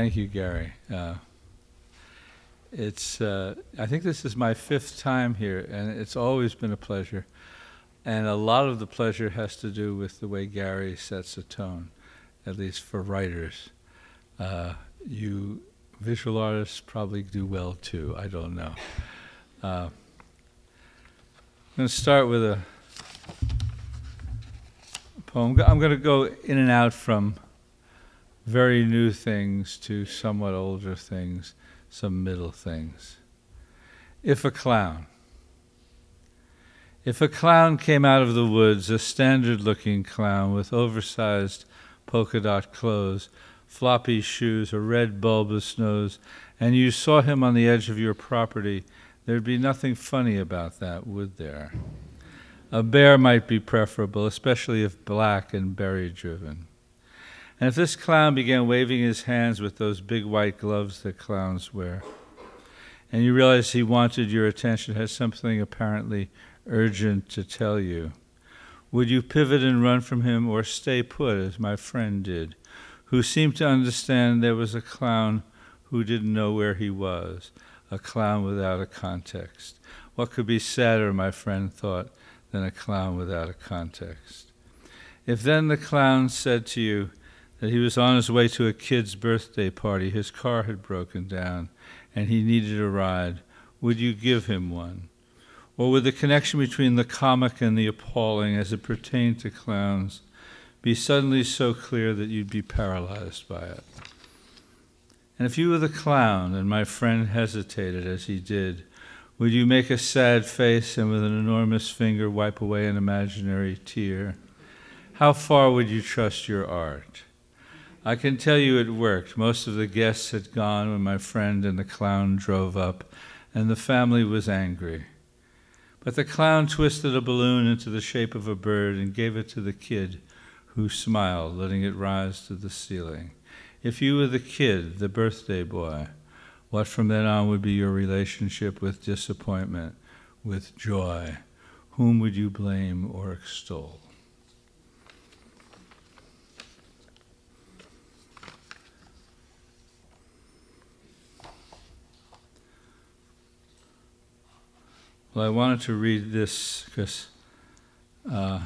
thank you, Gary. Uh, it's, uh, I think this is my fifth time here, and it's always been a pleasure. And a lot of the pleasure has to do with the way Gary sets a tone, at least for writers. Uh, you visual artists probably do well too, I don't know. Uh, I'm going to start with a poem. I'm going to go in and out from very new things to somewhat older things, some middle things. If a clown. If a clown came out of the woods, a standard looking clown with oversized polka dot clothes, floppy shoes, a red bulbous nose, and you saw him on the edge of your property, there'd be nothing funny about that, would there? A bear might be preferable, especially if black and berry driven. And if this clown began waving his hands with those big white gloves that clowns wear, and you realized he wanted your attention, had something apparently urgent to tell you, would you pivot and run from him or stay put as my friend did, who seemed to understand there was a clown who didn't know where he was, a clown without a context? What could be sadder, my friend thought, than a clown without a context? If then the clown said to you, that he was on his way to a kid's birthday party. His car had broken down and he needed a ride. Would you give him one? Or would the connection between the comic and the appalling as it pertained to clowns be suddenly so clear that you'd be paralyzed by it? And if you were the clown and my friend hesitated as he did, would you make a sad face and with an enormous finger wipe away an imaginary tear? How far would you trust your art? I can tell you it worked. Most of the guests had gone when my friend and the clown drove up, and the family was angry. But the clown twisted a balloon into the shape of a bird and gave it to the kid, who smiled, letting it rise to the ceiling. If you were the kid, the birthday boy, what from then on would be your relationship with disappointment, with joy? Whom would you blame or extol? Well, I wanted to read this because uh,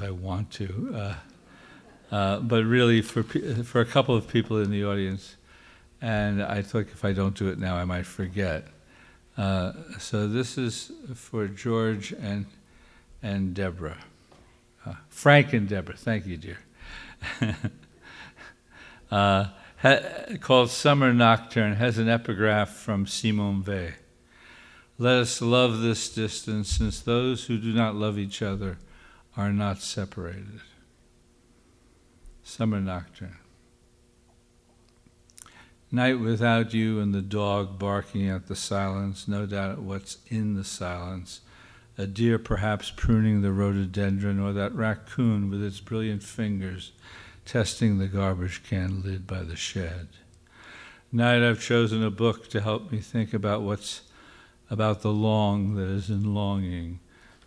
I want to, uh, uh, but really for for a couple of people in the audience, and I thought if I don't do it now, I might forget. Uh, so this is for George and and Deborah, uh, Frank and Deborah. Thank you, dear. Uh, ha- called Summer Nocturne has an epigraph from Simone Weil. Let us love this distance, since those who do not love each other are not separated. Summer Nocturne. Night without you and the dog barking at the silence, no doubt what's in the silence. A deer perhaps pruning the rhododendron, or that raccoon with its brilliant fingers testing the garbage can lid by the shed. Night I've chosen a book to help me think about what's about the long that is in longing,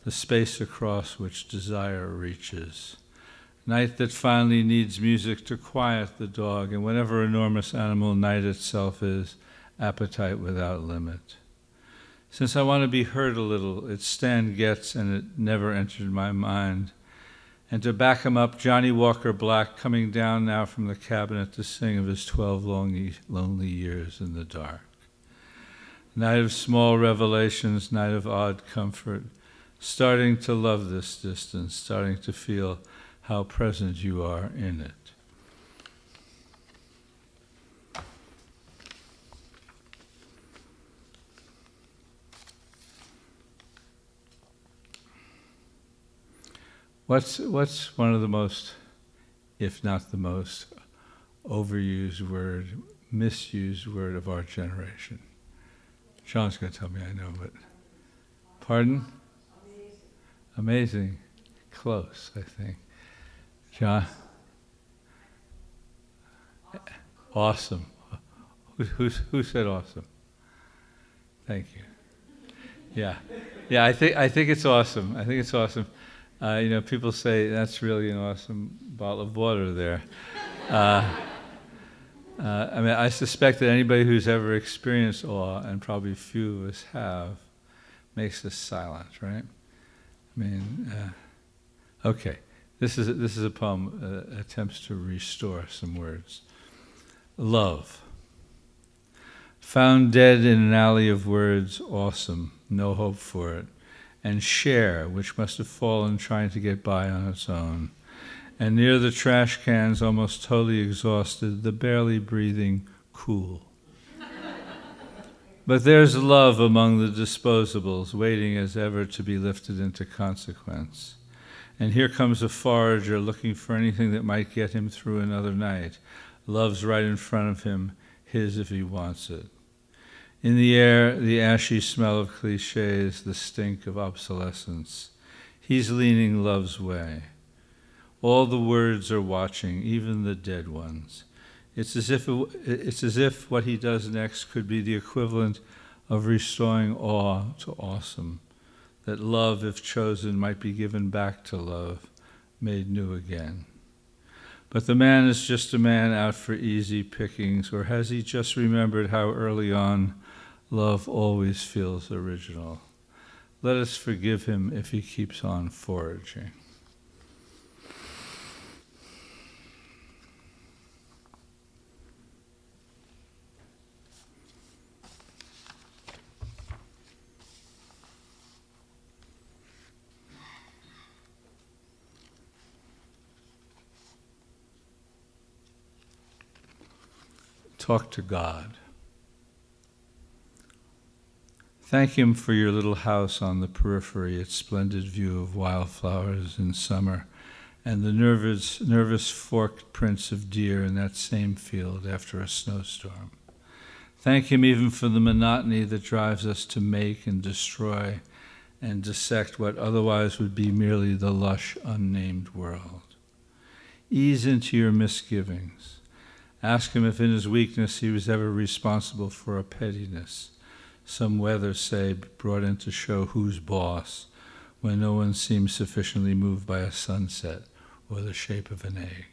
the space across which desire reaches. Night that finally needs music to quiet the dog, and whatever enormous animal night itself is, appetite without limit. Since I want to be heard a little, it's Stan Getz, and it never entered my mind. And to back him up, Johnnie Walker Black coming down now from the cabinet to sing of his 12 long, lonely years in the dark night of small revelations, night of odd comfort, starting to love this distance, starting to feel how present you are in it. What's, what's one of the most, if not the most, overused word, misused word of our generation? Sean's going to tell me I know, but. Pardon? Amazing. Amazing. Close, I think. John? Awesome. Who, who, who said awesome? Thank you. Yeah. Yeah, I think, I think it's awesome. I think it's awesome. Uh, you know, people say that's really an awesome bottle of water there. Uh, Uh, I mean, I suspect that anybody who's ever experienced awe, and probably few of us have, makes us silent, right? I mean, uh, okay, this is a, this is a poem uh, attempts to restore some words. Love. Found dead in an alley of words, awesome, no hope for it. And share, which must have fallen trying to get by on its own. And near the trash cans, almost totally exhausted, the barely breathing cool. but there's love among the disposables, waiting as ever to be lifted into consequence. And here comes a forager looking for anything that might get him through another night. Love's right in front of him, his if he wants it. In the air, the ashy smell of cliches, the stink of obsolescence. He's leaning love's way. All the words are watching, even the dead ones. It's as if, it, it's as if what he does next could be the equivalent of restoring awe to awesome, that love, if chosen, might be given back to love, made new again. But the man is just a man out for easy pickings, or has he just remembered how early on Love always feels original. Let us forgive him if he keeps on foraging. Talk to God. Thank Him for your little house on the periphery, its splendid view of wildflowers in summer, and the nervous, nervous forked prints of deer in that same field after a snowstorm. Thank Him even for the monotony that drives us to make and destroy and dissect what otherwise would be merely the lush, unnamed world. Ease into your misgivings. Ask Him if in His weakness He was ever responsible for a pettiness some weather, say, brought in to show who's boss when no one seems sufficiently moved by a sunset or the shape of an egg.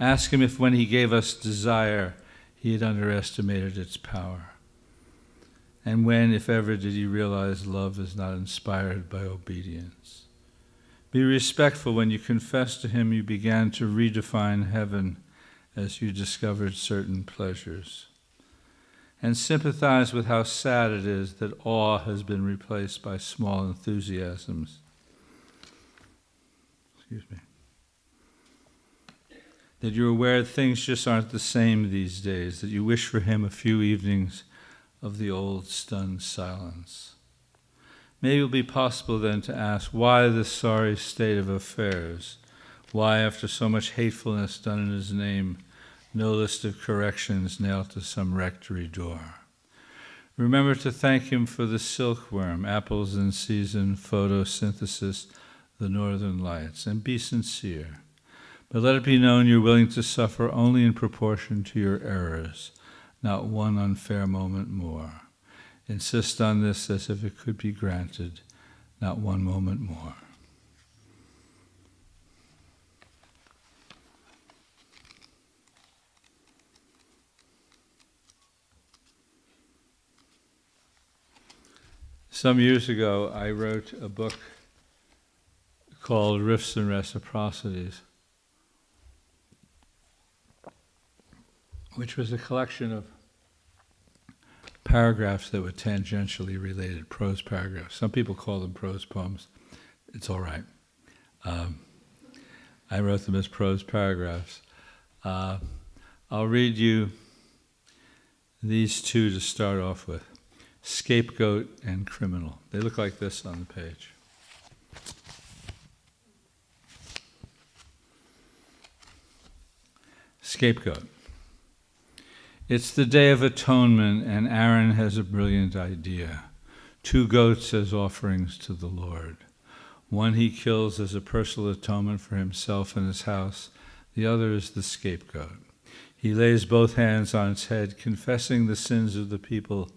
Ask him if when he gave us desire, he had underestimated its power. And when, if ever, did he realize love is not inspired by obedience? Be respectful when you confess to him you began to redefine heaven as you discovered certain pleasures and sympathize with how sad it is that awe has been replaced by small enthusiasms. Excuse me. That you're aware things just aren't the same these days, that you wish for him a few evenings of the old stunned silence. Maybe it'll be possible then to ask why this sorry state of affairs? Why, after so much hatefulness done in his name, no list of corrections nailed to some rectory door. Remember to thank him for the silkworm, apples in season, photosynthesis, the northern lights, and be sincere. But let it be known you're willing to suffer only in proportion to your errors, not one unfair moment more. Insist on this as if it could be granted, not one moment more. Some years ago, I wrote a book called Rifts and Reciprocities, which was a collection of paragraphs that were tangentially related, prose paragraphs. Some people call them prose poems. It's all right. Um, I wrote them as prose paragraphs. Uh, I'll read you these two to start off with scapegoat, and criminal. They look like this on the page. Scapegoat. It's the Day of Atonement, and Aaron has a brilliant idea. Two goats as offerings to the Lord. One he kills as a personal atonement for himself and his house, the other is the scapegoat. He lays both hands on its head, confessing the sins of the people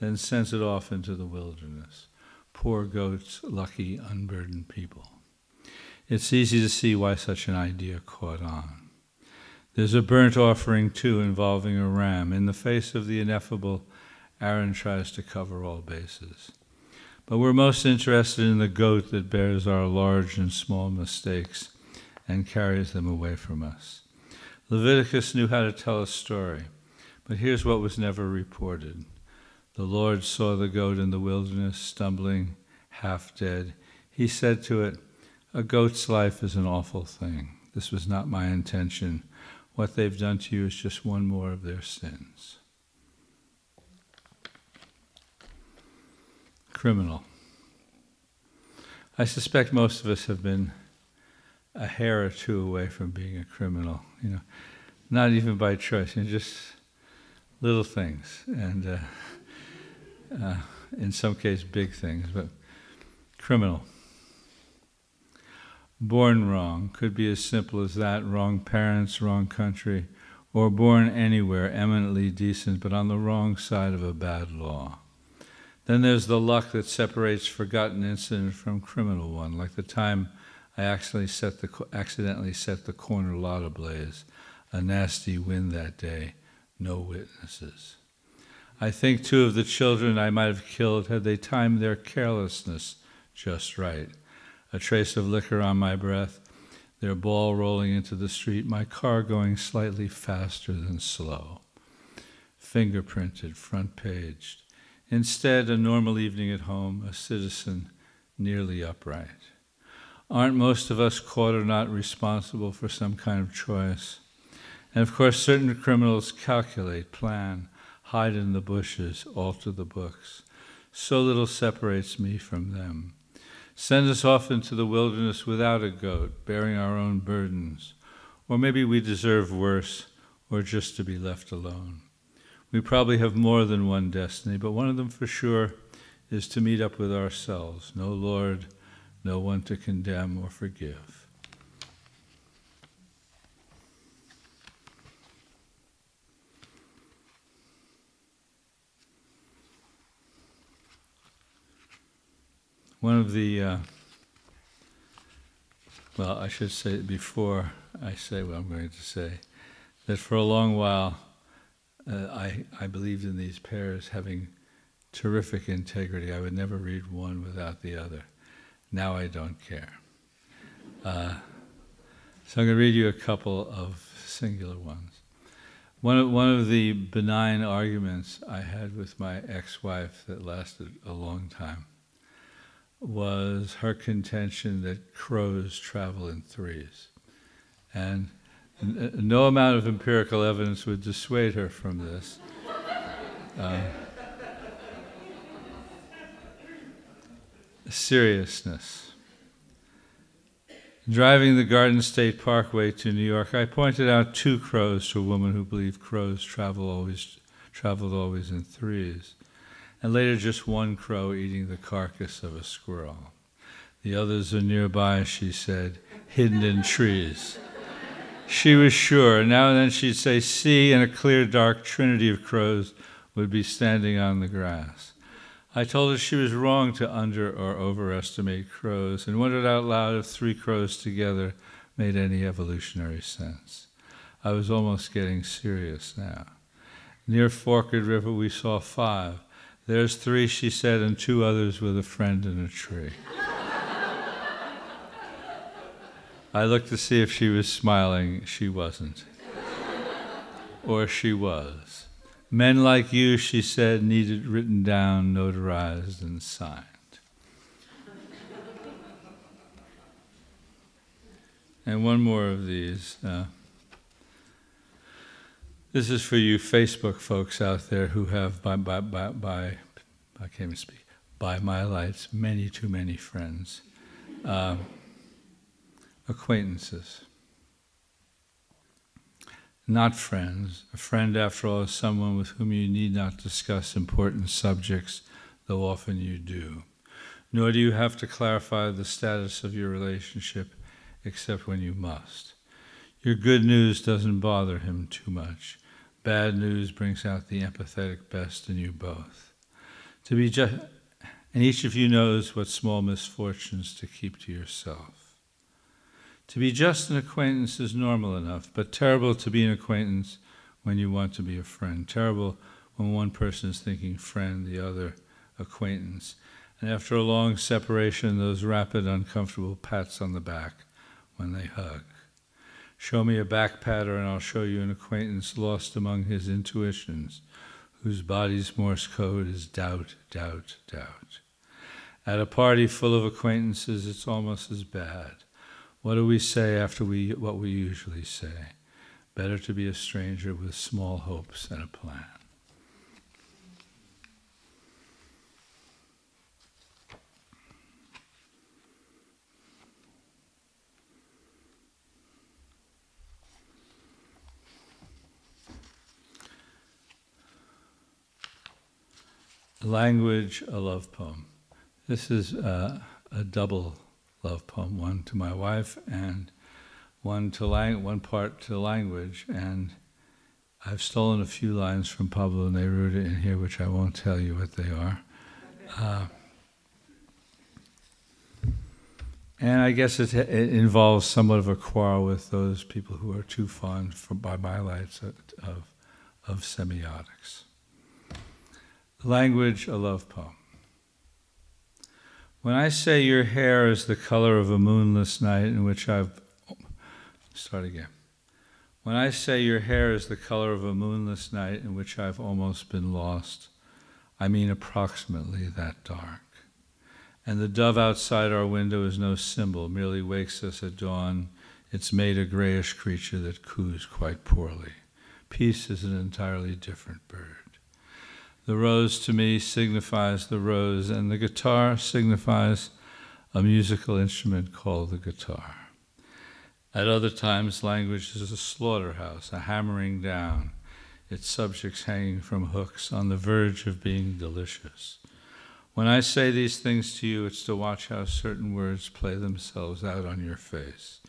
then sends it off into the wilderness. Poor goats, lucky, unburdened people. It's easy to see why such an idea caught on. There's a burnt offering too involving a ram. In the face of the ineffable, Aaron tries to cover all bases. But we're most interested in the goat that bears our large and small mistakes and carries them away from us. Leviticus knew how to tell a story, but here's what was never reported. The Lord saw the goat in the wilderness, stumbling, half dead. He said to it, A goat's life is an awful thing. This was not my intention. What they've done to you is just one more of their sins. Criminal. I suspect most of us have been a hair or two away from being a criminal. You know, not even by choice. Know, just little things, and uh, uh, in some cases, big things. But criminal. Born wrong could be as simple as that: wrong parents, wrong country, or born anywhere, eminently decent, but on the wrong side of a bad law. Then there's the luck that separates forgotten incident from criminal one, like the time I set the, accidentally set the corner lot ablaze. A nasty wind that day, no witnesses. I think two of the children I might have killed had they timed their carelessness just right. A trace of liquor on my breath, their ball rolling into the street, my car going slightly faster than slow. Fingerprinted, front paged. Instead, a normal evening at home, a citizen nearly upright. Aren't most of us caught or not responsible for some kind of choice? And of course, certain criminals calculate, plan, hide in the bushes, alter the books. So little separates me from them. Send us off into the wilderness without a goat, bearing our own burdens. Or maybe we deserve worse, or just to be left alone. We probably have more than one destiny, but one of them for sure is to meet up with ourselves. No Lord, no one to condemn or forgive. One of the, uh, well, I should say before I say what I'm going to say, that for a long while uh, I, I believed in these pairs having terrific integrity. I would never read one without the other. Now I don't care. Uh, so I'm going to read you a couple of singular ones. One of, one of the benign arguments I had with my ex wife that lasted a long time was her contention that crows travel in threes. And no amount of empirical evidence would dissuade her from this. Uh, seriousness. Driving the Garden State Parkway to New York, I pointed out two crows to a woman who believed crows travel always traveled always in threes, and later just one crow eating the carcass of a squirrel. The others are nearby, she said, hidden in trees. She was sure. Now and then she'd say, See, and a clear, dark trinity of crows would be standing on the grass. I told her she was wrong to under or overestimate crows and wondered out loud if three crows together made any evolutionary sense. I was almost getting serious now. Near Forked River, we saw five. There's three, she said, and two others with a friend in a tree. I looked to see if she was smiling. She wasn't. or she was. Men like you, she said, needed written down, notarized, and signed. and one more of these. Uh, this is for you Facebook folks out there who have, by, by, by, by I can't even speak, by my lights, many too many friends. Uh, acquaintances. Not friends. A friend, after all, is someone with whom you need not discuss important subjects, though often you do. Nor do you have to clarify the status of your relationship except when you must. Your good news doesn't bother him too much. Bad news brings out the empathetic best in you both. To be just, and each of you knows what small misfortunes to keep to yourself To be just an acquaintance is normal enough, but terrible to be an acquaintance when you want to be a friend. Terrible when one person is thinking friend, the other acquaintance. And after a long separation, those rapid, uncomfortable pats on the back when they hug. Show me a back patter, and I'll show you an acquaintance lost among his intuitions, whose body's Morse code is doubt, doubt, doubt. At a party full of acquaintances, it's almost as bad. What do we say after we, what we usually say? Better to be a stranger with small hopes and a plan. Language, a love poem. This is uh, a double love poem, one to my wife and one to lang- one part to language. And I've stolen a few lines from Pablo Neruda in here, which I won't tell you what they are. Uh, and I guess it, it, involves somewhat of a quarrel with those people who are too fond, for, by my lights, of, of, of semiotics. Language, a love poem. When I say your hair is the color of a moonless night in which I've. Oh, start again. When I say your hair is the color of a moonless night in which I've almost been lost, I mean approximately that dark. And the dove outside our window is no symbol, merely wakes us at dawn. It's made a grayish creature that coos quite poorly. Peace is an entirely different bird. The rose to me signifies the rose, and the guitar signifies a musical instrument called the guitar. At other times, language is a slaughterhouse, a hammering down, its subjects hanging from hooks on the verge of being delicious. When I say these things to you, it's to watch how certain words play themselves out on your face,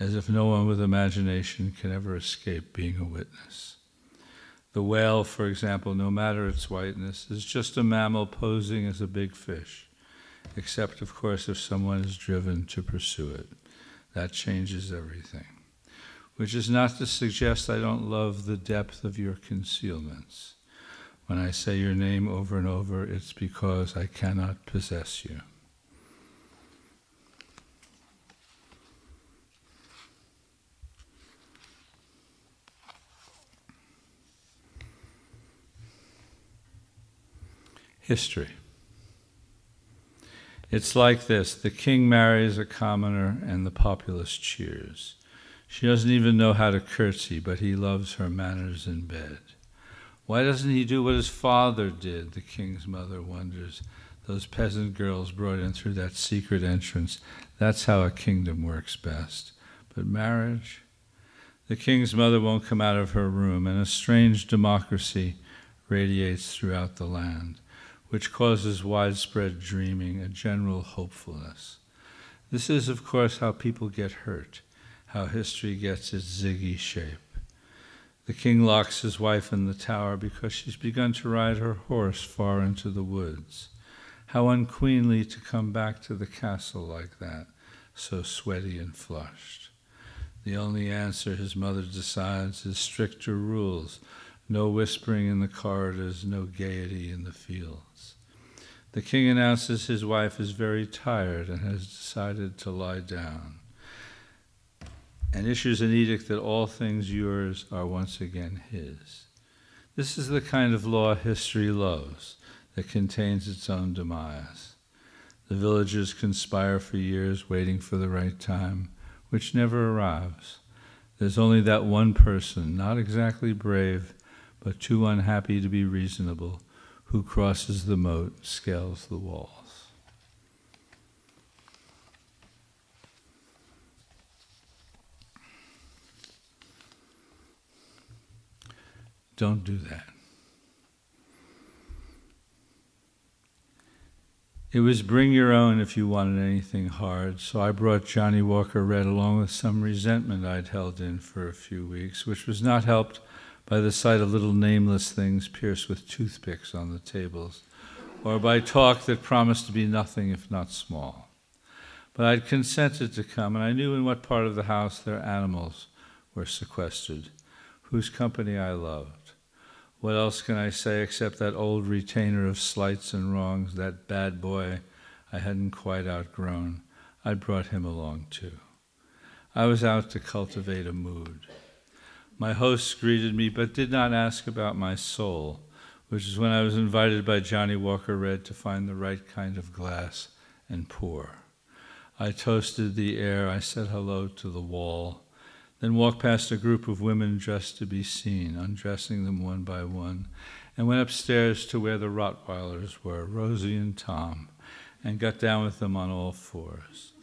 as if no one with imagination can ever escape being a witness. The whale, for example, no matter its whiteness, is just a mammal posing as a big fish, except, of course, if someone is driven to pursue it. That changes everything. Which is not to suggest I don't love the depth of your concealments. When I say your name over and over, it's because I cannot possess you. History. It's like this the king marries a commoner, and the populace cheers. She doesn't even know how to curtsy, but he loves her manners in bed. Why doesn't he do what his father did? The king's mother wonders. Those peasant girls brought in through that secret entrance. That's how a kingdom works best. But marriage? The king's mother won't come out of her room, and a strange democracy radiates throughout the land which causes widespread dreaming, a general hopefulness. This is, of course, how people get hurt, how history gets its ziggy shape. The king locks his wife in the tower because she's begun to ride her horse far into the woods. How unqueenly to come back to the castle like that, so sweaty and flushed. The only answer, his mother decides, is stricter rules no whispering in the corridors, no gaiety in the fields. The king announces his wife is very tired and has decided to lie down, and issues an edict that all things yours are once again his. This is the kind of law history loves, that contains its own demise. The villagers conspire for years, waiting for the right time, which never arrives. There's only that one person, not exactly brave, but too unhappy to be reasonable, who crosses the moat, scales the walls. Don't do that. It was bring your own if you wanted anything hard, so I brought Johnnie Walker Red along with some resentment I'd held in for a few weeks, which was not helped by the sight of little nameless things pierced with toothpicks on the tables, or by talk that promised to be nothing if not small. But I'd consented to come, and I knew in what part of the house their animals were sequestered, whose company I loved. What else can I say except that old retainer of slights and wrongs, that bad boy I hadn't quite outgrown? I brought him along too. I was out to cultivate a mood. My hosts greeted me, but did not ask about my soul, which is when I was invited by Johnnie Walker Red to find the right kind of glass and pour. I toasted the air, I said hello to the wall, then walked past a group of women dressed to be seen, undressing them one by one, and went upstairs to where the Rottweilers were, Rosie and Tom, and got down with them on all fours.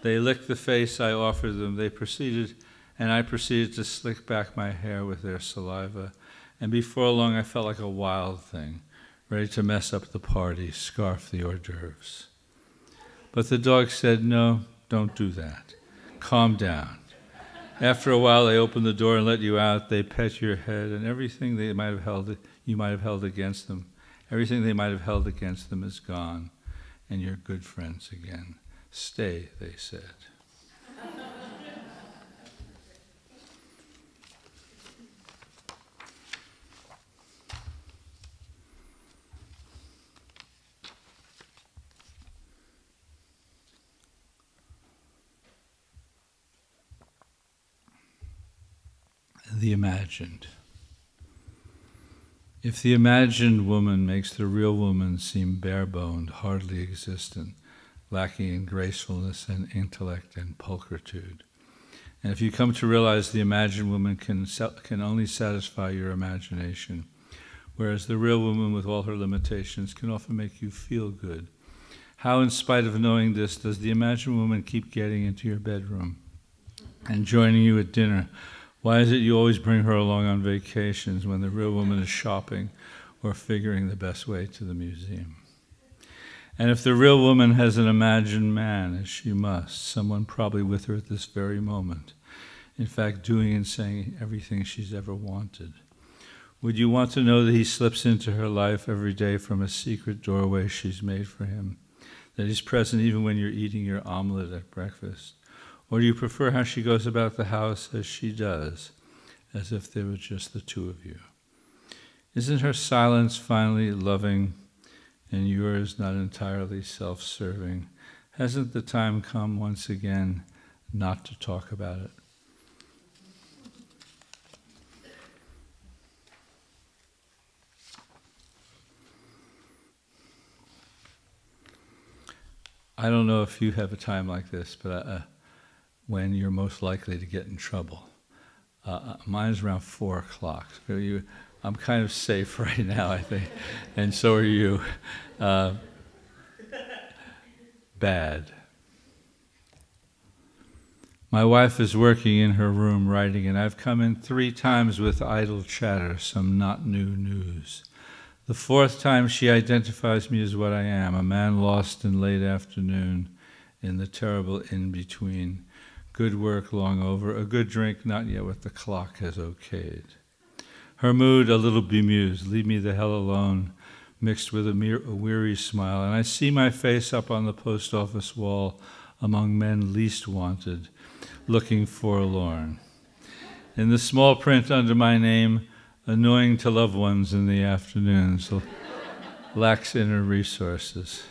They licked the face I offered them. They proceeded, and I proceeded to slick back my hair with their saliva. And before long, I felt like a wild thing, ready to mess up the party, scarf the hors d'oeuvres. But the dog said, No, don't do that. Calm down. After a while, they open the door and let you out. They pet your head, and everything they might have held, you might have held against them, everything they might have held against them is gone, and you're good friends again. Stay, they said. The imagined. If the imagined woman makes the real woman seem bare boned, hardly existent, lacking in gracefulness and intellect and pulchritude, and if you come to realize the imagined woman can, can only satisfy your imagination, whereas the real woman, with all her limitations, can often make you feel good, how, in spite of knowing this, does the imagined woman keep getting into your bedroom and joining you at dinner? Why is it you always bring her along on vacations when the real woman is shopping or figuring the best way to the museum? And if the real woman has an imagined man, as she must, someone probably with her at this very moment, in fact, doing and saying everything she's ever wanted, would you want to know that he slips into her life every day from a secret doorway she's made for him? That he's present even when you're eating your omelet at breakfast? Or do you prefer how she goes about the house as she does, as if there were just the two of you? Isn't her silence finally loving and yours not entirely self serving? Hasn't the time come once again not to talk about it? I don't know if you have a time like this, but uh, when you're most likely to get in trouble. Uh, uh mine is around four o'clock. So you, I'm kind of safe right now, I think, and so are you. Uh, bad. My wife is working in her room writing, and I've come in three times with idle chatter, some not new news. The fourth time she identifies me as what I am a man lost in late afternoon in the terrible in between good work long over, a good drink not yet what the clock has okayed. Her mood a little bemused, leave me the hell alone, mixed with a, mere, a weary smile, and I see my face up on the post office wall among men least wanted, looking forlorn. In the small print under my name, annoying to loved ones in the afternoons, lacks inner resources.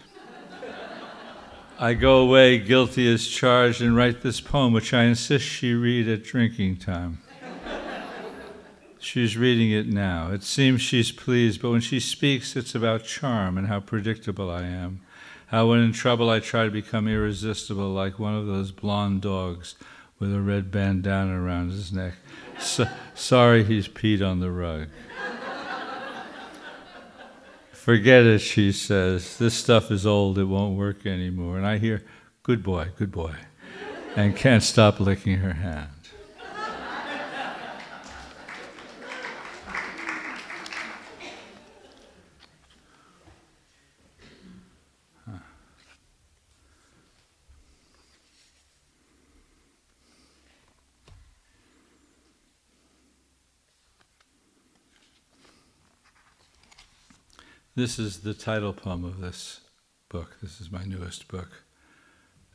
I go away guilty as charged and write this poem, which I insist she read at drinking time. She's reading it now. It seems she's pleased, but when she speaks, it's about charm and how predictable I am. How, when in trouble, I try to become irresistible, like one of those blonde dogs with a red bandana around his neck. So, sorry he's peed on the rug. Forget it, she says. This stuff is old, it won't work anymore. And I hear, Good boy, good boy, and can't stop licking her hand. This is the title poem of this book. This is my newest book.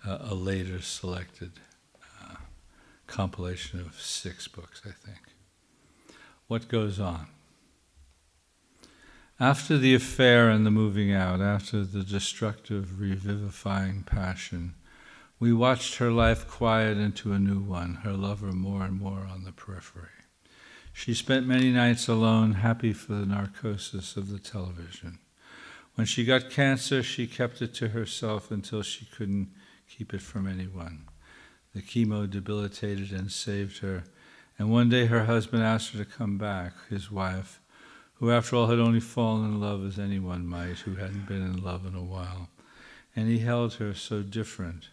uh, a later selected uh, compilation of six books, I think. What goes on? After the affair and the moving out, after the destructive, revivifying passion, we watched her life quiet into a new one, her lover more and more on the periphery. She spent many nights alone, happy for the narcosis of the television. When she got cancer, she kept it to herself until she couldn't keep it from anyone. The chemo debilitated and saved her, and one day her husband asked her to come back, his wife, who after all had only fallen in love as anyone might who hadn't been in love in a while. And he held her so different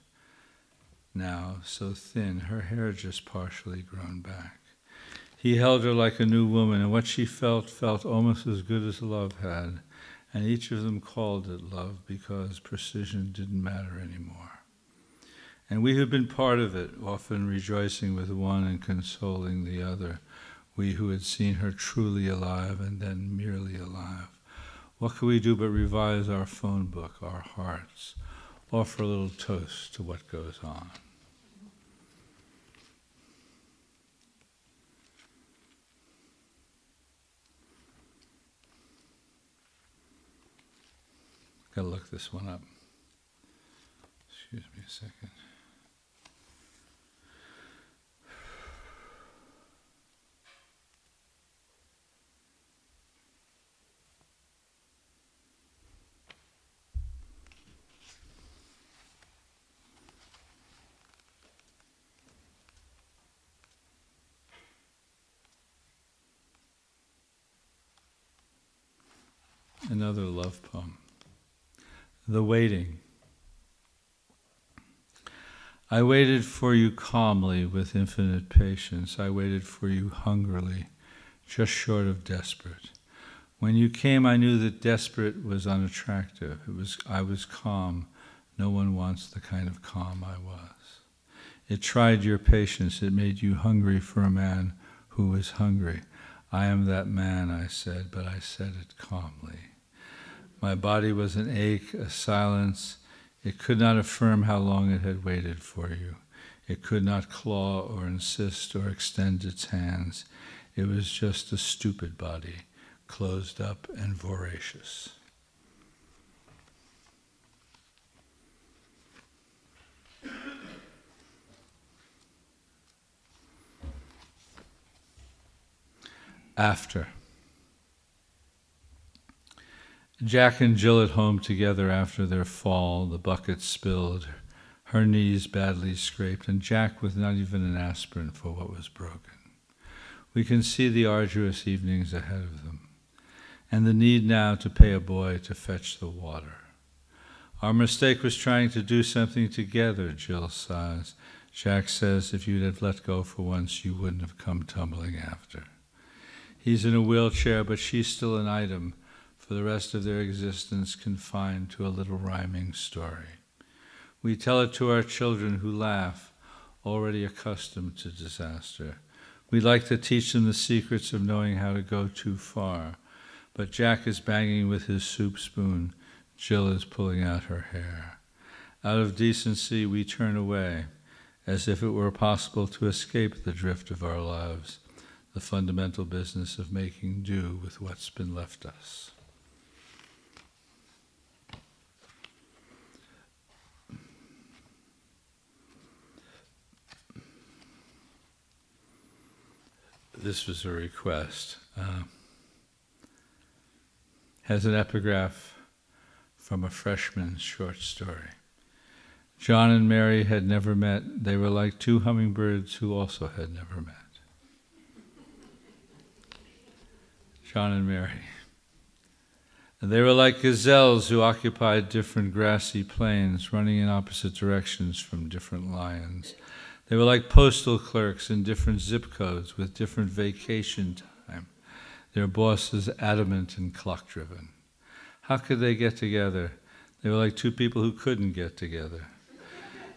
now, so thin, her hair just partially grown back. He held her like a new woman, and what she felt felt almost as good as love had, and each of them called it love because precision didn't matter anymore. And we who've been part of it, often rejoicing with one and consoling the other, we who had seen her truly alive and then merely alive. What could we do but revise our phone book, our hearts, offer a little toast to what goes on? Gotta look this one up. Excuse me a second. Another love poem. The waiting. I waited for you calmly with infinite patience. I waited for you hungrily, just short of desperate. When you came, I knew that desperate was unattractive. It was, I was calm. No one wants the kind of calm I was. It tried your patience. It made you hungry for a man who was hungry. I am that man, I said, but I said it calmly. My body was an ache, a silence. It could not affirm how long it had waited for you. It could not claw or insist or extend its hands. It was just a stupid body, closed up and voracious. After. Jack and Jill at home together after their fall, the bucket spilled, her knees badly scraped, and Jack with not even an aspirin for what was broken. We can see the arduous evenings ahead of them, and the need now to pay a boy to fetch the water. Our mistake was trying to do something together, Jill sighs. Jack says, if you'd have let go for once, you wouldn't have come tumbling after. He's in a wheelchair, but she's still an item for the rest of their existence confined to a little rhyming story. We tell it to our children who laugh, already accustomed to disaster. We like to teach them the secrets of knowing how to go too far. But Jack is banging with his soup spoon. Jill is pulling out her hair. Out of decency, we turn away, as if it were possible to escape the drift of our lives, the fundamental business of making do with what's been left us. This was a request. Uh, has an epigraph from a freshman's short story. John and Mary had never met. They were like two hummingbirds who also had never met. John and Mary. And they were like gazelles who occupied different grassy plains, running in opposite directions from different lions. They were like postal clerks in different zip codes with different vacation time. Their bosses adamant and clock driven. How could they get together? They were like two people who couldn't get together.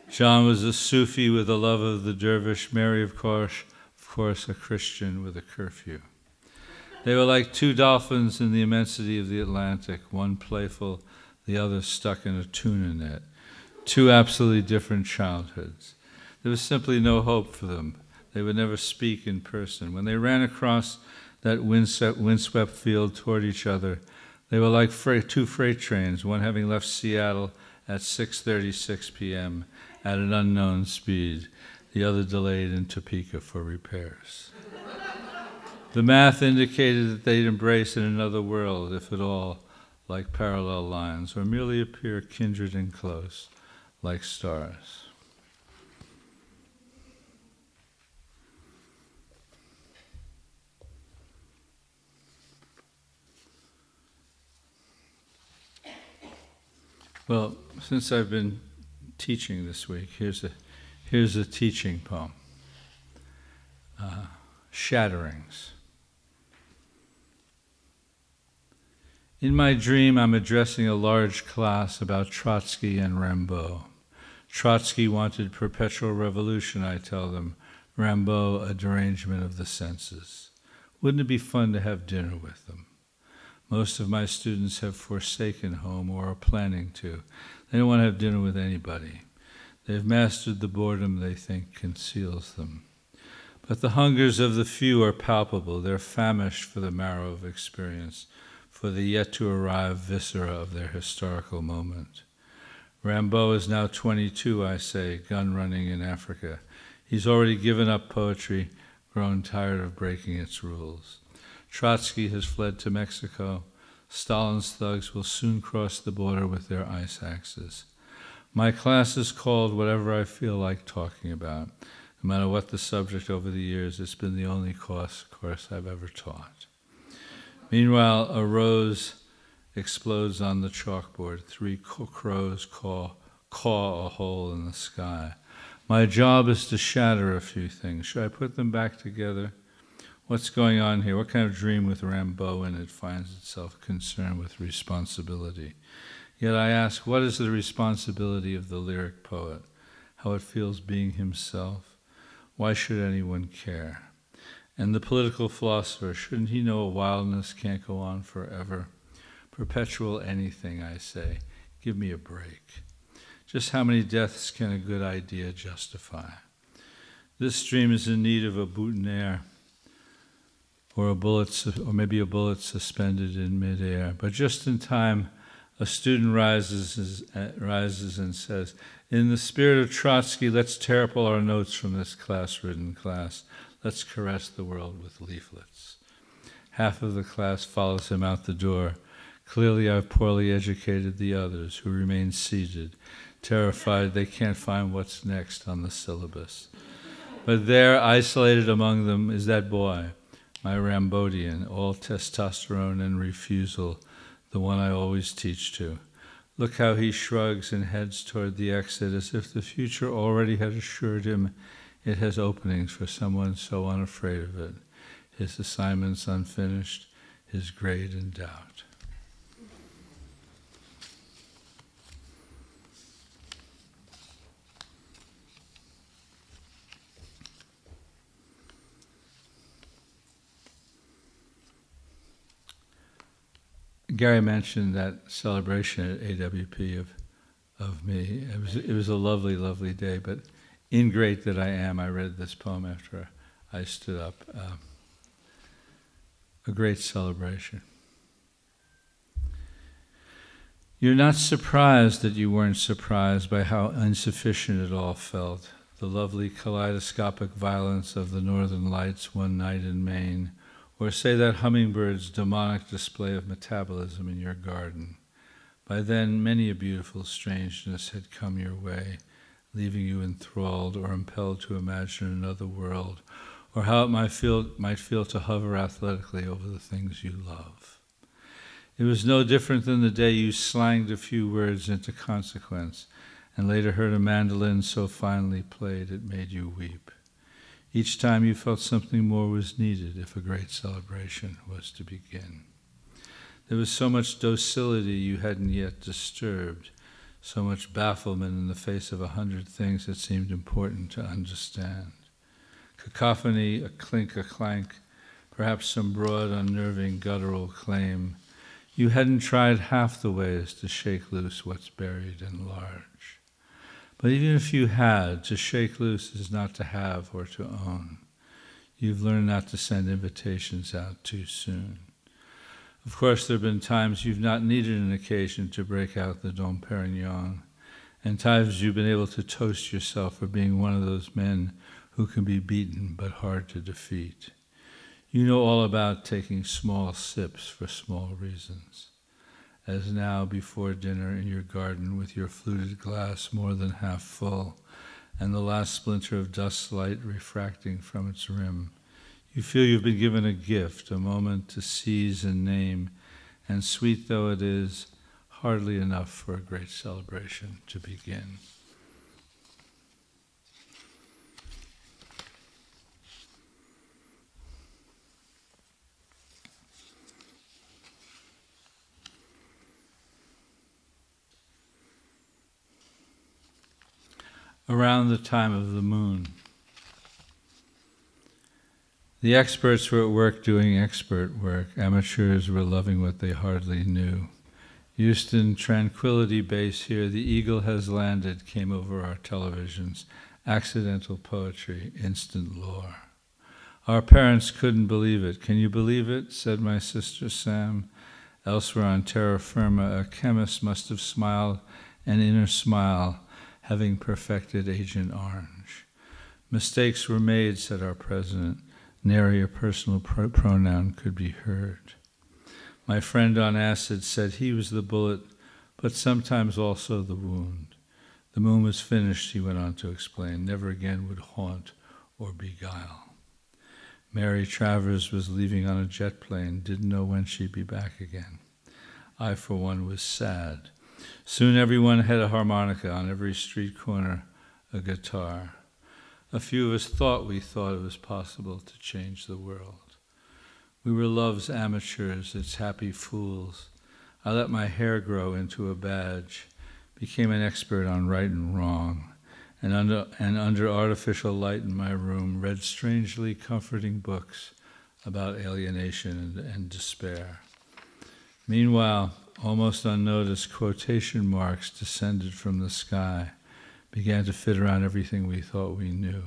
John was a Sufi with a love of the dervish, Mary, of course, of course, a Christian with a curfew. They were like two dolphins in the immensity of the Atlantic, one playful, the other stuck in a tuna net Two absolutely different childhoods. There was simply no hope for them. They would never speak in person. When they ran across that windswept, field toward each other, they were like two freight trains, one having left Seattle at 6:36 p.m. at an unknown speed, the other delayed in Topeka for repairs. the math indicated that they'd embrace in another world, if at all, like parallel lines, or merely appear kindred and close, like stars. Well, since I've been teaching this week, here's a, here's a teaching poem uh, Shatterings. In my dream, I'm addressing a large class about Trotsky and Rimbaud. Trotsky wanted perpetual revolution, I tell them. Rimbaud, a derangement of the senses. Wouldn't it be fun to have dinner with them? Most of my students have forsaken home or are planning to. They don't want to have dinner with anybody. They've mastered the boredom they think conceals them. But the hungers of the few are palpable. They're famished for the marrow of experience, for the yet to arrive viscera of their historical moment. Rimbaud is now 22, I say, gun running in Africa. He's already given up poetry, grown tired of breaking its rules. Trotsky has fled to Mexico. Stalin's thugs will soon cross the border with their ice axes. My class is called whatever I feel like talking about. No matter what the subject over the years, it's been the only course, course I've ever taught. Meanwhile, a rose explodes on the chalkboard. Three crows caw, caw a hole in the sky. My job is to shatter a few things. Should I put them back together? What's going on here? What kind of dream with Rimbaud in it finds itself concerned with responsibility? Yet I ask, what is the responsibility of the lyric poet? How it feels being himself? Why should anyone care? And the political philosopher, shouldn't he know a wildness can't go on forever? Perpetual anything, I say. Give me a break. Just how many deaths can a good idea justify? This dream is in need of a boutonniere or a bullet, or maybe a bullet suspended in midair. But just in time, a student rises, uh, rises and says, In the spirit of Trotsky, let's tear up all our notes from this class ridden class. Let's caress the world with leaflets. Half of the class follows him out the door. Clearly, I've poorly educated the others, who remain seated, terrified they can't find what's next on the syllabus. But there, isolated among them, is that boy my Rimbaudian, all testosterone and refusal, the one I always teach to. Look how he shrugs and heads toward the exit as if the future already had assured him it has openings for someone so unafraid of it. His assignments unfinished, his grade in doubt. Gary mentioned that celebration at AWP of of me. It was it was a lovely, lovely day. But ingrate that I am, I read this poem after I stood up. Um, a great celebration. You're not surprised that you weren't surprised by how insufficient it all felt. The lovely kaleidoscopic violence of the northern lights one night in Maine or say that hummingbird's demonic display of metabolism in your garden. By then, many a beautiful strangeness had come your way, leaving you enthralled or impelled to imagine another world, or how it might feel, might feel to hover athletically over the things you love. It was no different than the day you slanged a few words into consequence and later heard a mandolin so finely played it made you weep. Each time you felt something more was needed if a great celebration was to begin. There was so much docility you hadn't yet disturbed, so much bafflement in the face of a hundred things that seemed important to understand. Cacophony, a clink, a clank, perhaps some broad, unnerving, guttural claim. You hadn't tried half the ways to shake loose what's buried and large. But even if you had, to shake loose is not to have or to own. You've learned not to send invitations out too soon. Of course, there have been times you've not needed an occasion to break out the Dom Perignon, and times you've been able to toast yourself for being one of those men who can be beaten but hard to defeat. You know all about taking small sips for small reasons as now before dinner in your garden with your fluted glass more than half full, and the last splinter of dust light refracting from its rim. You feel you've been given a gift, a moment to seize and name, and sweet though it is, hardly enough for a great celebration to begin. Around the time of the moon. The experts were at work doing expert work. Amateurs were loving what they hardly knew. Houston Tranquility Base here, the eagle has landed, came over our televisions. Accidental poetry, instant lore. Our parents couldn't believe it. Can you believe it? said my sister Sam. Elsewhere on terra firma, a chemist must have smiled an inner smile having perfected Agent Orange. Mistakes were made, said our president. Nary a personal pro- pronoun could be heard. My friend on acid said he was the bullet, but sometimes also the wound. The moon was finished, he went on to explain, never again would haunt or beguile. Mary Travers was leaving on a jet plane, didn't know when she'd be back again. I, for one, was sad. Soon everyone had a harmonica on every street corner, a guitar. A few of us thought we thought it was possible to change the world. We were love's amateurs, its happy fools. I let my hair grow into a badge, became an expert on right and wrong, and under, and under artificial light in my room read strangely comforting books about alienation and, and despair. Meanwhile, almost unnoticed, quotation marks descended from the sky, began to fit around everything we thought we knew.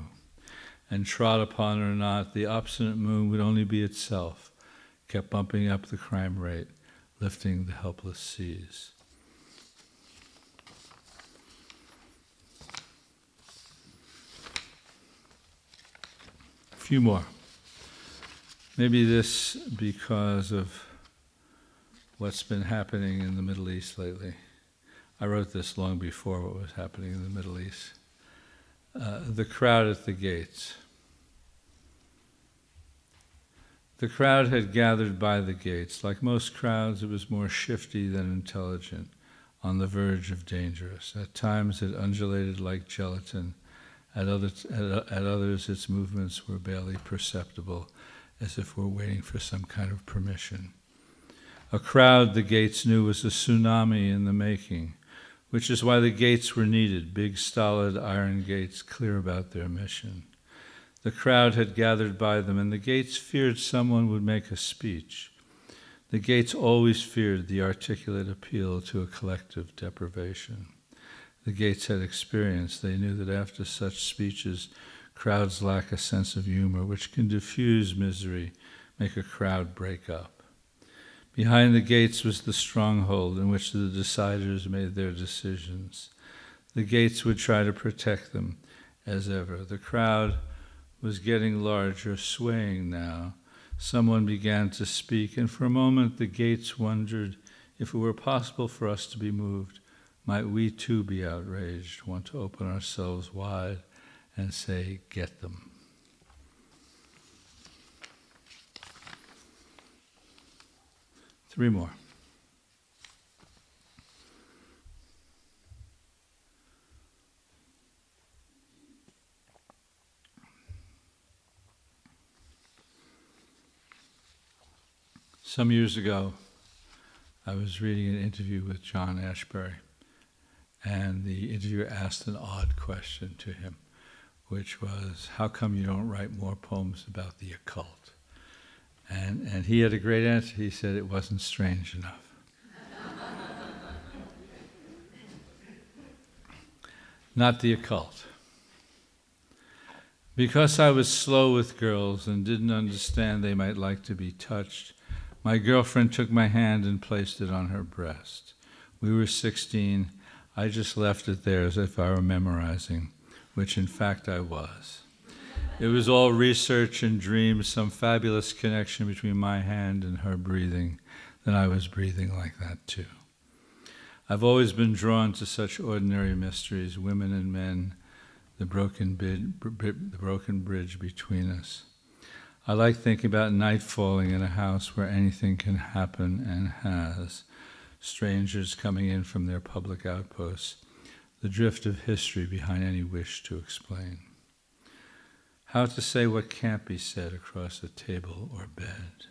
And trod upon or not, the obstinate moon would only be itself, kept bumping up the crime rate, lifting the helpless seas. A few more. Maybe this because of what's been happening in the Middle East lately. I wrote this long before what was happening in the Middle East. Uh, the crowd at the gates. The crowd had gathered by the gates. Like most crowds, it was more shifty than intelligent, on the verge of dangerous. At times, it undulated like gelatin. At, other, at, at others, its movements were barely perceptible, as if we're waiting for some kind of permission. A crowd, the gates knew, was a tsunami in the making, which is why the gates were needed big, stolid iron gates, clear about their mission. The crowd had gathered by them, and the gates feared someone would make a speech. The gates always feared the articulate appeal to a collective deprivation. The gates had experience. They knew that after such speeches, crowds lack a sense of humor, which can diffuse misery, make a crowd break up. Behind the gates was the stronghold in which the deciders made their decisions. The gates would try to protect them as ever. The crowd was getting larger, swaying now. Someone began to speak, and for a moment the gates wondered if it were possible for us to be moved. Might we too be outraged, want to open ourselves wide and say, Get them? Three more. Some years ago, I was reading an interview with John Ashbery, and the interviewer asked an odd question to him, which was, How come you don't write more poems about the occult? And, and he had a great answer. He said it wasn't strange enough. not the occult. Because I was slow with girls and didn't understand they might like to be touched, my girlfriend took my hand and placed it on her breast. We were 16. I just left it there as if I were memorizing, which in fact I was. It was all research and dreams, some fabulous connection between my hand and her breathing. Then I was breathing like that too. I've always been drawn to such ordinary mysteries, women and men, the broken, bid, the broken bridge between us. I like thinking about night falling in a house where anything can happen and has, strangers coming in from their public outposts, the drift of history behind any wish to explain. How to say what can't be said across a table or bed.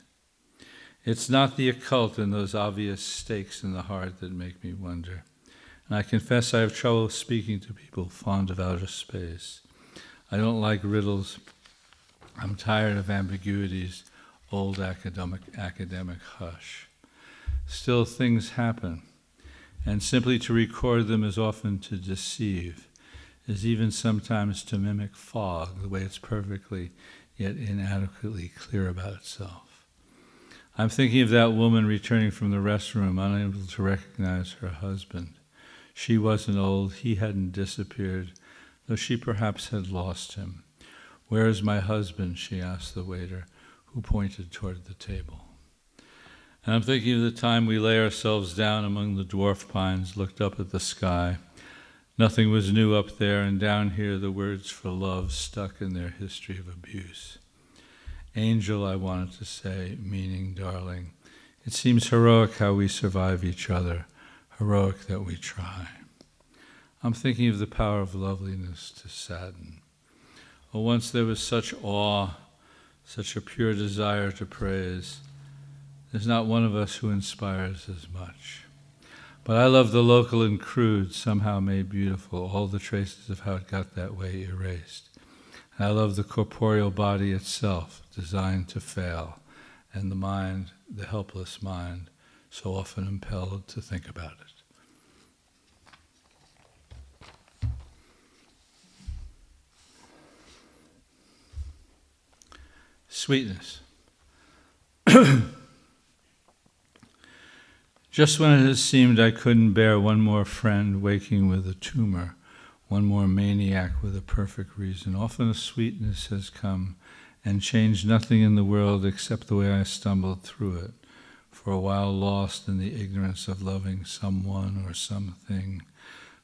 It's not the occult and those obvious stakes in the heart that make me wonder. And I confess I have trouble speaking to people fond of outer space. I don't like riddles. I'm tired of ambiguities, old academic, academic hush. Still, things happen, and simply to record them is often to deceive, is even sometimes to mimic fog, the way it's perfectly yet inadequately clear about itself. I'm thinking of that woman returning from the restroom, unable to recognize her husband. She wasn't old, he hadn't disappeared, though she perhaps had lost him. Where is my husband? she asked the waiter, who pointed toward the table. And I'm thinking of the time we lay ourselves down among the dwarf pines, looked up at the sky. Nothing was new up there, and down here the words for love stuck in their history of abuse. Angel, I wanted to say, meaning darling. It seems heroic how we survive each other, heroic that we try. I'm thinking of the power of loveliness to sadden. Oh, once there was such awe, such a pure desire to praise. There's not one of us who inspires as much. But I love the local and crude, somehow made beautiful, all the traces of how it got that way erased. And I love the corporeal body itself, designed to fail, and the mind, the helpless mind, so often impelled to think about it. Sweetness. Just when it has seemed I couldn't bear one more friend waking with a tumor, one more maniac with a perfect reason, often a sweetness has come and changed nothing in the world except the way I stumbled through it, for a while lost in the ignorance of loving someone or something.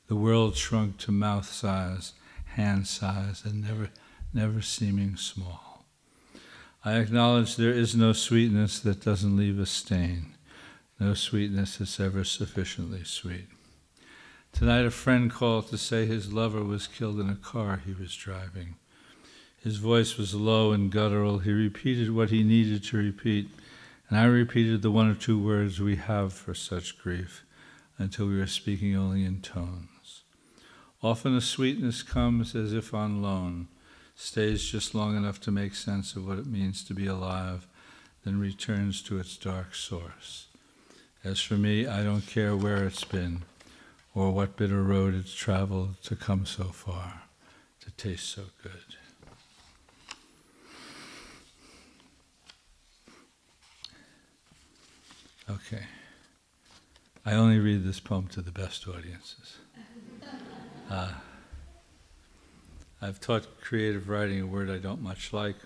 The world shrunk to mouth size, hand size, and never, never seeming small. I acknowledge there is no sweetness that doesn't leave a stain, no sweetness is ever sufficiently sweet. Tonight, a friend called to say his lover was killed in a car he was driving. His voice was low and guttural. He repeated what he needed to repeat, and I repeated the one or two words we have for such grief until we were speaking only in tones. Often a sweetness comes as if on loan, stays just long enough to make sense of what it means to be alive, then returns to its dark source. As for me, I don't care where it's been or what bitter road it's traveled to come so far, to taste so good. Okay. I only read this poem to the best audiences. Uh, I've taught creative writing, a word I don't much like,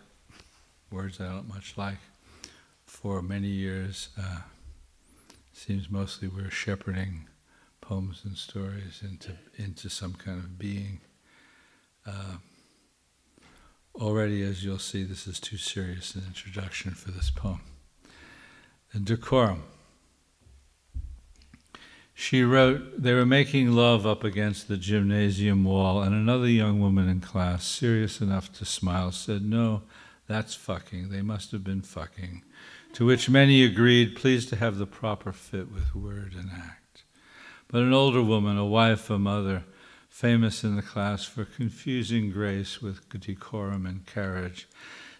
words I don't much like, for many years. Uh, seems mostly we're shepherding poems and stories into, into some kind of being. Uh, already, as you'll see, this is too serious an introduction for this poem and decorum. She wrote, They were making love up against the gymnasium wall, and another young woman in class, serious enough to smile, said, No, that's fucking. They must have been fucking. To which many agreed, pleased to have the proper fit with word and act. But an older woman, a wife, a mother, famous in the class for confusing grace with decorum and carriage,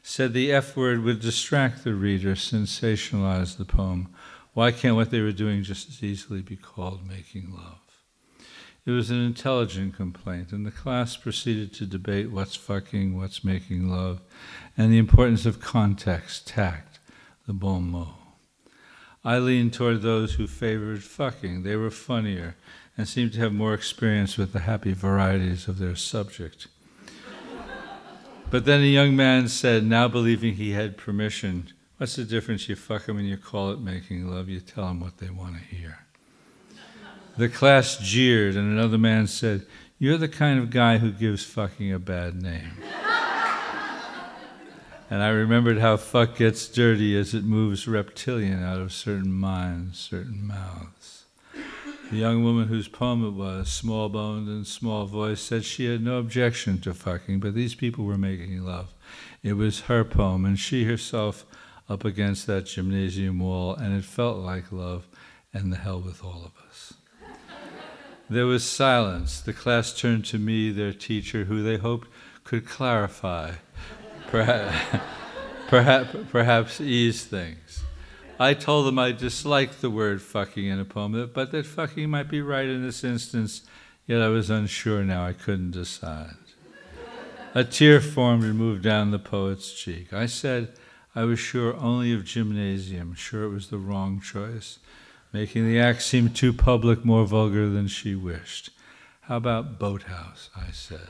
said the F word would distract the reader, sensationalize the poem. Why can't what they were doing just as easily be called making love? It was an intelligent complaint, and the class proceeded to debate what's fucking, what's making love, and the importance of context, tact, the bon mot. I leaned toward those who favored fucking. They were funnier and seemed to have more experience with the happy varieties of their subject. but then a young man said, now believing he had permission, What's the difference? You fuck them and you call it making love. You tell them what they want to hear. The class jeered, and another man said, You're the kind of guy who gives fucking a bad name. and I remembered how fuck gets dirty as it moves reptilian out of certain minds, certain mouths. The young woman whose poem it was, small boned and small voiced, said she had no objection to fucking, but these people were making love. It was her poem, and she herself up against that gymnasium wall, and it felt like love, and the hell with all of us. There was silence. The class turned to me, their teacher, who they hoped could clarify, perhaps, perhaps, perhaps ease things. I told them I disliked the word fucking in a poem, but that fucking might be right in this instance, yet I was unsure now, I couldn't decide. A tear formed and moved down the poet's cheek. I said, I was sure only of gymnasium, sure it was the wrong choice, making the act seem too public, more vulgar than she wished. How about boathouse? I said.